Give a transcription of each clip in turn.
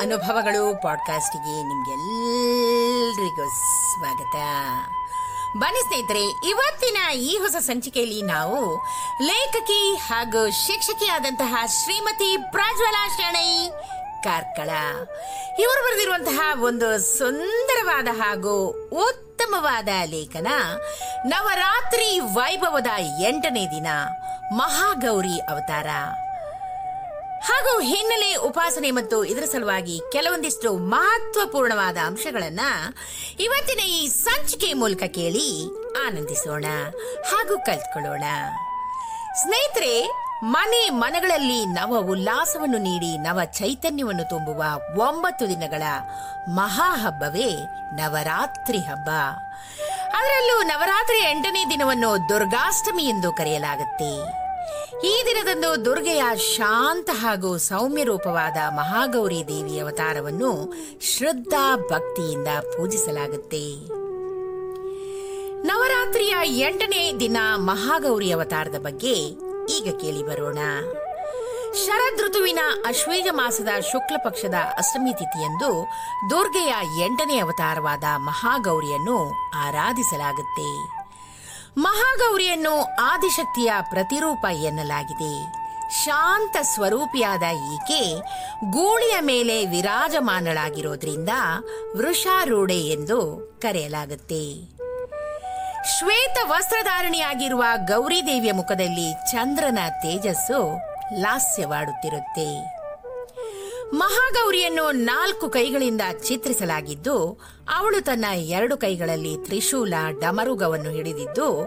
ಅನುಭವಗಳು ಪಾಡ್ಕಾಸ್ಟ್ಗೆ ನಿಮ್ಗೆಲ್ಲರಿಗೂ ಸ್ವಾಗತ. ಬನ್ನಿ ಸ್ನೇಹಿತರೆ, ಇವತ್ತಿನ ಈ ಹೊಸ ಸಂಚಿಕೆಯಲ್ಲಿ ನಾವು ಲೇಖಕಿ ಹಾಗೂ ಶಿಕ್ಷಕಿಯಾದಂತಹ ಶ್ರೀಮತಿ ಪ್ರಜ್ವಲಾ ಶೆಣೈ ಕಾರ್ಕಳ. ಇವರು ಬರೆದಿರುವಂತಹ ಒಂದು ಸುಂದರವಾದ ಹಾಗೂ ಉತ್ತಮವಾದ ಲೇಖನ ನವರಾತ್ರಿ ವೈಭವದ ಎಂಟನೇ ದಿನ ಮಹಾಗೌರಿ ಅವತಾರ. ಹಾಗೂ ಹಿನ್ನೆಲೆ ಉಪಾಸನೆ ಮತ್ತು ಇದರ ಸಲುವಾಗಿ ಕೆಲವೊಂದಿಷ್ಟು ಮಹತ್ವಪೂರ್ಣವಾದ ಅಂಶಗಳನ್ನ ಇವತ್ತಿನ ಈ ಸಂಚಿಕೆ ಮೂಲಕ ಕೇಳಿ ಆನಂದಿಸೋಣ ಹಾಗೂ ಕಲ್ತ್ಕೊಳ್ಳೋಣ. ಸ್ನೇಹಿತರೆ, ಮನೆ ಮನಗಳಲ್ಲಿ ನವ ಉಲ್ಲಾಸವನ್ನು ನೀಡಿ ನವ ಚೈತನ್ಯವನ್ನು ತುಂಬುವ ಒಂಬತ್ತು ದಿನಗಳ ಮಹಾ ಹಬ್ಬವೇ ನವರಾತ್ರಿ ಹಬ್ಬ. ಅದರಲ್ಲೂ ನವರಾತ್ರಿ ಎಂಟನೇ ದಿನವನ್ನು ದುರ್ಗಾಷ್ಟಮಿ ಎಂದು ಕರೆಯಲಾಗುತ್ತೆ. ಈ ದಿನದಂದು ದುರ್ಗೆಯ ಶಾಂತ ಹಾಗೂ ಸೌಮ್ಯ ರೂಪವಾದ ಮಹಾಗೌರಿ ದೇವಿ ಅವತಾರವನ್ನು ಶ್ರದ್ಧಾ ಭಕ್ತಿಯಿಂದ ಪೂಜಿಸಲಾಗುತ್ತೆ. ನವರಾತ್ರಿಯ ಎಂಟನೇ ದಿನ ಮಹಾಗೌರಿ ಅವತಾರದ ಬಗ್ಗೆ ಈಗ ಕೇಳಿ ಬರೋಣ. ಶರದ್ ಋತುವಿನ ಅಶ್ವೇಜ ಮಾಸದ ಶುಕ್ಲ ಪಕ್ಷದ ಅಷ್ಟಮಿ ತಿಥಿಯಂದು ದುರ್ಗೆಯ ಎಂಟನೇ ಅವತಾರವಾದ ಮಹಾಗೌರಿಯನ್ನು ಆರಾಧಿಸಲಾಗುತ್ತೆ. ಮಹಾಗೌರಿಯನ್ನು ಆದಿಶಕ್ತಿಯ ಪ್ರತಿರೂಪ ಎನ್ನಲಾಗಿದೆ. ಶಾಂತ ಸ್ವರೂಪಿಯಾದ ಈಕೆ ಗೂಳಿಯ ಮೇಲೆ ವಿರಾಜಮಾನಳಾಗಿರೋದ್ರಿಂದ ವೃಷಾರೂಢೆ ಎಂದು ಕರೆಯಲಾಗುತ್ತೆ. ಶ್ವೇತ ವಸ್ತ್ರಧಾರಣಿಯಾಗಿರುವ ಗೌರಿದೇವಿಯ ಮುಖದಲ್ಲಿ ಚಂದ್ರನ ತೇಜಸ್ಸು ಲಾಸ್ಯವಾಡುತ್ತಿರುತ್ತೆ. ಮಹಾಗೌರಿಯನ್ನು ನಾಲ್ಕು ಕೈಗಳಿಂದ ಚಿತ್ರಿಸಲಾಗಿದ್ದು, ಅವಳು ತನ್ನ ಎರಡು ಕೈಗಳಲ್ಲಿ ತ್ರಿಶೂಲ ಡಮರುಗವನ್ನು ಹಿಡಿದಿದ್ದು,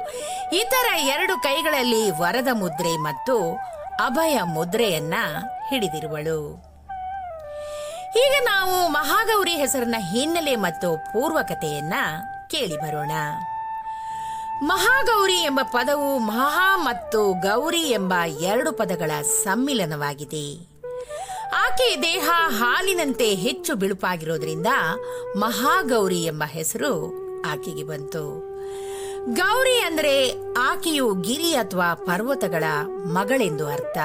ಇತರ ಎರಡು ಕೈಗಳಲ್ಲಿ ವರದ ಮುದ್ರೆ ಮತ್ತು ಅಭಯ ಮುದ್ರೆಯನ್ನ ಹಿಡಿದಿರುವಳು. ಈಗ ನಾವು ಮಹಾಗೌರಿ ಹೆಸರಿನ ಹಿನ್ನೆಲೆ ಮತ್ತು ಪೂರ್ವಕತೆಯನ್ನ ಕೇಳಿ ಬರೋಣ. ಮಹಾಗೌರಿ ಎಂಬ ಪದವು ಮಹಾ ಮತ್ತು ಗೌರಿ ಎಂಬ ಎರಡು ಪದಗಳ ಸಮ್ಮಿಲನವಾಗಿದೆ. ಆಕೆ ದೇಹ ಹಾಲಿನಂತೆ ಹೆಚ್ಚು ಬಿಳುಪಾಗಿರೋದ್ರಿಂದ ಮಹಾಗೌರಿ ಎಂಬ ಹೆಸರು ಆಕೆಗೆ ಬಂತು. ಗೌರಿ ಅಂದರೆ ಆಕೆಯು ಗಿರಿ ಅಥವಾ ಪರ್ವತಗಳ ಮಗಳೆಂದು ಅರ್ಥ.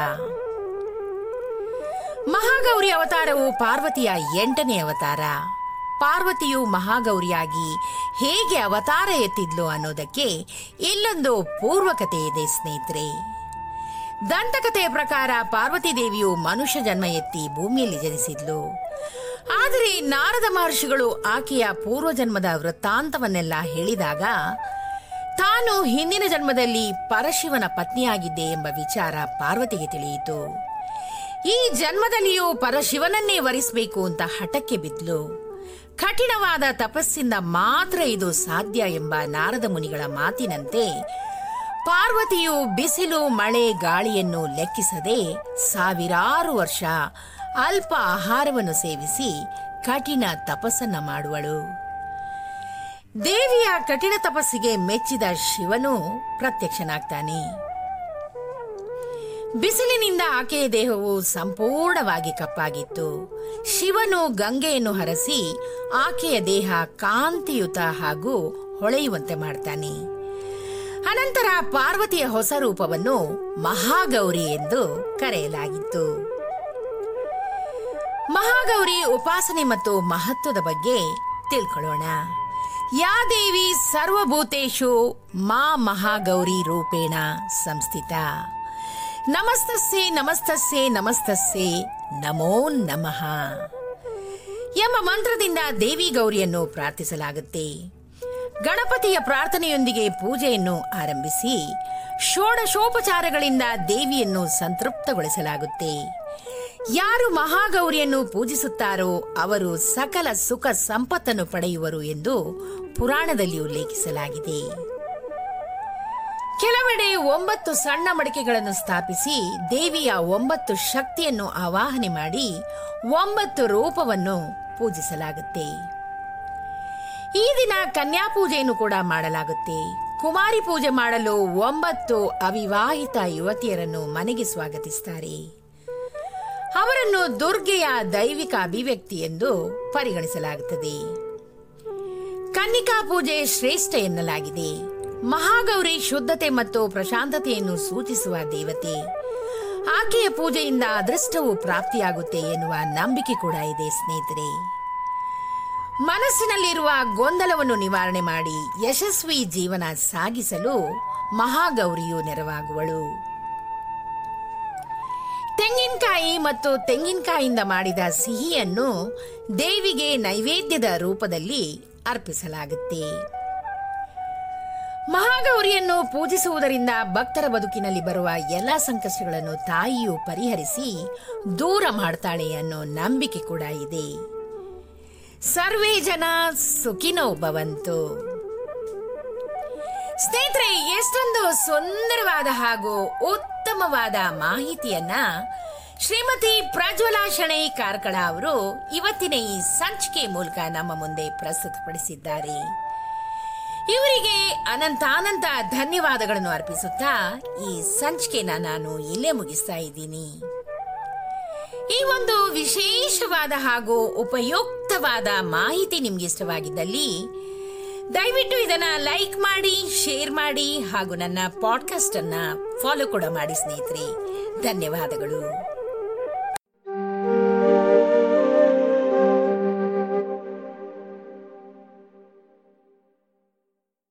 ಮಹಾಗೌರಿ ಅವತಾರವು ಪಾರ್ವತಿಯ ಎಂಟನೇ ಅವತಾರ. ಪಾರ್ವತಿಯು ಮಹಾಗೌರಿಯಾಗಿ ಹೇಗೆ ಅವತಾರ ಎತ್ತಿದ್ಲು ಅನ್ನೋದಕ್ಕೆ ಇಲ್ಲೊಂದು ಪೂರ್ವಕತೆ ಇದೆ ಸ್ನೇಹಿತರೆ. ದಂತಕಥೆಯ ಪ್ರಕಾರ ಪಾರ್ವತಿ ದೇವಿಯು ಮನುಷ್ಯ ಜನ್ಮ ಎತ್ತಿ ಭೂಮಿಯಲ್ಲಿ ಜನಿಸಿದ್ಲು. ಆದರೆ ನಾರದ ಮಹರ್ಷಿಗಳು ಆಕೆಯ ಪೂರ್ವಜನ್ಮದ ವೃತ್ತಾಂತವನ್ನೆಲ್ಲ ಹೇಳಿದಾಗ, ತಾನು ಹಿಂದಿನ ಜನ್ಮದಲ್ಲಿ ಪರಶಿವನ ಪತ್ನಿಯಾಗಿದ್ದೆ ಎಂಬ ವಿಚಾರ ಪಾರ್ವತಿಗೆ ತಿಳಿಯಿತು. ಈ ಜನ್ಮದಲ್ಲಿಯೂ ಪರಶಿವನನ್ನೇ ವರಿಸಬೇಕು ಅಂತ ಹಠಕ್ಕೆ ಬಿದ್ಲು. ಕಠಿಣವಾದ ತಪಸ್ಸಿಂದ ಮಾತ್ರ ಇದು ಸಾಧ್ಯ ಎಂಬ ನಾರದ ಮುನಿಗಳ ಮಾತಿನಂತೆ ಪಾರ್ವತಿಯು ಬಿಸಿಲು, ಮಳೆ, ಗಾಳಿಯನ್ನು ಲೆಕ್ಕಿಸದೆ ಸಾವಿರಾರು ವರ್ಷ ಅಲ್ಪ ಆಹಾರವನ್ನು ಸೇವಿಸಿ ಕಠಿಣ ತಪಸ್ಸನ್ನ ಮಾಡುವಳು. ದೇವಿಯ ಕಠಿಣ ತಪಸ್ಸಿಗೆ ಮೆಚ್ಚಿದ ಶಿವನು ಪ್ರತ್ಯಕ್ಷನಾಗ್ತಾನೆ. ಬಿಸಿಲಿನಿಂದ ಆಕೆಯ ದೇಹವು ಸಂಪೂರ್ಣವಾಗಿ ಕಪ್ಪಾಗಿತ್ತು. ಶಿವನು ಗಂಗೆಯನ್ನು ಹರಸಿ ಆಕೆಯ ದೇಹ ಕಾಂತಿಯುತ ಹಾಗೂ ಹೊಳೆಯುವಂತೆ ಮಾಡ್ತಾನೆ. ಅನಂತರ ಪಾರ್ವತಿಯ ಹೊಸ ರೂಪವನ್ನು ಮಹಾಗೌರಿ ಎಂದು ಕರೆಯಲಾಗಿತ್ತು. ಮಹಾಗೌರಿ ಉಪಾಸನೆ ಮತ್ತು ಮಹತ್ವದ ಬಗ್ಗೆ ತಿಳ್ಕೊಳ್ಳೋಣ. ಯಾ ದೇವಿ ಸರ್ವಭೂತೇಶು ಮಾ ಮಹಾಗೌರಿ ರೂಪೇಣ ಸಂಸ್ಥಿತ. ನಮಸ್ತಸ್ಸೆ ನಮಸ್ತಸ್ಸೆ ನಮಸ್ತಸ್ಸೆ, ನಮೋ ನಮಃ. ಎಂಬ ಮಂತ್ರದಿಂದ ದೇವಿ ಗೌರಿಯನ್ನು ಪ್ರಾರ್ಥಿಸಲಾಗುತ್ತೆ. ಗಣಪತಿಯ ಪ್ರಾರ್ಥನೆಯೊಂದಿಗೆ ಪೂಜೆಯನ್ನು ಆರಂಭಿಸಿ ಷೋಡಶೋಪಚಾರಗಳಿಂದ ದೇವಿಯನ್ನು ಸಂತೃಪ್ತಗೊಳಿಸಲಾಗುತ್ತೆ. ಯಾರು ಮಹಾಗೌರಿಯನ್ನು ಪೂಜಿಸುತ್ತಾರೋ ಅವರು ಸಕಲ ಸುಖ ಸಂಪತ್ತನ್ನು ಪಡೆಯುವರು ಎಂದು ಪುರಾಣದಲ್ಲಿ ಉಲ್ಲೇಖಿಸಲಾಗಿದೆ. ಕೆಲವೆಡೆ ಒಂಬತ್ತು ಸಣ್ಣ ಮಡಿಕೆಗಳನ್ನು ಸ್ಥಾಪಿಸಿ ದೇವಿಯ ಒಂಬತ್ತು ಶಕ್ತಿಯನ್ನು ಆವಾಹನೆ ಮಾಡಿ ಒಂಬತ್ತು ರೂಪವನ್ನು ಪೂಜಿಸಲಾಗುತ್ತೆ. ಈ ದಿನ ಕನ್ಯಾ ಪೂಜೆಯನ್ನು ಕೂಡ ಮಾಡಲಾಗುತ್ತೆ. ಕುಮಾರಿ ಪೂಜೆ ಮಾಡಲು ಒಂಬತ್ತು ಅವಿವಾಹಿತ ಯುವತಿಯರನ್ನು ಮನೆಗೆ ಸ್ವಾಗತಿಸುತ್ತಾರೆ ಅವರನ್ನು ದುರ್ಗೆಯ ದೈವಿಕ ಅಭಿವ್ಯಕ್ತಿ ಎಂದು ಪರಿಗಣಿಸಲಾಗುತ್ತದೆ. ಕನ್ನಿಕಾ ಪೂಜೆ ಶ್ರೇಷ್ಠ ಎನ್ನಲಾಗಿದೆ. ಮಹಾಗೌರಿ ಶುದ್ಧತೆ ಮತ್ತು ಪ್ರಶಾಂತತೆಯನ್ನು ಸೂಚಿಸುವ ದೇವತೆ. ಆಕೆಯ ಪೂಜೆಯಿಂದ ಅದೃಷ್ಟವು ಪ್ರಾಪ್ತಿಯಾಗುತ್ತೆ ಎನ್ನುವ ನಂಬಿಕೆ ಕೂಡ ಇದೆ ಸ್ನೇಹಿತರೆ. ಮನಸ್ಸಿನಲ್ಲಿರುವ ಗೊಂದಲವನ್ನು ನಿವಾರಣೆ ಮಾಡಿ ಯಶಸ್ವಿ ಜೀವನ ಸಾಗಿಸಲು ಮಹಾಗೌರಿಯು ನೆರವಾಗುವಳು. ತೆಂಗಿನಕಾಯಿ ಮತ್ತು ತೆಂಗಿನಕಾಯಿಯಿಂದ ಮಾಡಿದ ಸಿಹಿಯನ್ನು ದೇವಿಗೆ ನೈವೇದ್ಯದ ರೂಪದಲ್ಲಿ ಅರ್ಪಿಸಲಾಗುತ್ತೆ. ಮಹಾಗೌರಿಯನ್ನು ಪೂಜಿಸುವುದರಿಂದ ಭಕ್ತರ ಬದುಕಿನಲ್ಲಿ ಬರುವ ಎಲ್ಲ ಸಂಕಷ್ಟಗಳನ್ನು ತಾಯಿಯು ಪರಿಹರಿಸಿ ದೂರ ಮಾಡ್ತಾಳೆ ಅನ್ನೋ ನಂಬಿಕೆ ಕೂಡ ಇದೆ. ಸರ್ವೇ ಜನ ಸುಖಿನೋ ಭವಂತು. ಸ್ನೇಹಿತರೆ ಎಷ್ಟೊಂದು ಸುಂದರವಾದ ಹಾಗೂ ಉತ್ತಮವಾದ ಮಾಹಿತಿಯನ್ನ ಶ್ರೀಮತಿ ಪ್ರಜ್ವಲಾ ಶಣೈ ಕಾರ್ಕಳ ಅವರು ಇವತ್ತಿನ ಈ ಸಂಚಿಕೆ ಮೂಲಕ ನಮ್ಮ ಮುಂದೆ ಪ್ರಸ್ತುತಪಡಿಸಿದ್ದಾರೆ. ಇವರಿಗೆ ಅನಂತಾನಂತ ಧನ್ಯವಾದಗಳನ್ನು ಅರ್ಪಿಸುತ್ತಾ ಈ ಸಂಚಿಕೆನ ನಾನು ಇಲ್ಲೇ ಮುಗಿಸ್ತಾ ಇದ್ದೀನಿ. ಈ ಒಂದು ವಿಶೇಷವಾದ ಹಾಗೂ ಉಪಯುಕ್ತವಾದ ಮಾಹಿತಿ ನಿಮ್ಗೆ ಇಷ್ಟವಾಗಿದ್ದಲ್ಲಿ ದಯವಿಟ್ಟು ಇದನ್ನ ಲೈಕ್ ಮಾಡಿ, ಶೇರ್ ಮಾಡಿ ಹಾಗೂ ನನ್ನ ಪಾಡ್ಕಾಸ್ಟ್ ಅನ್ನ ಫಾಲೋ ಕೂಡ ಮಾಡಿ ಸ್ನೇಹಿತರೆ. ಧನ್ಯವಾದಗಳು.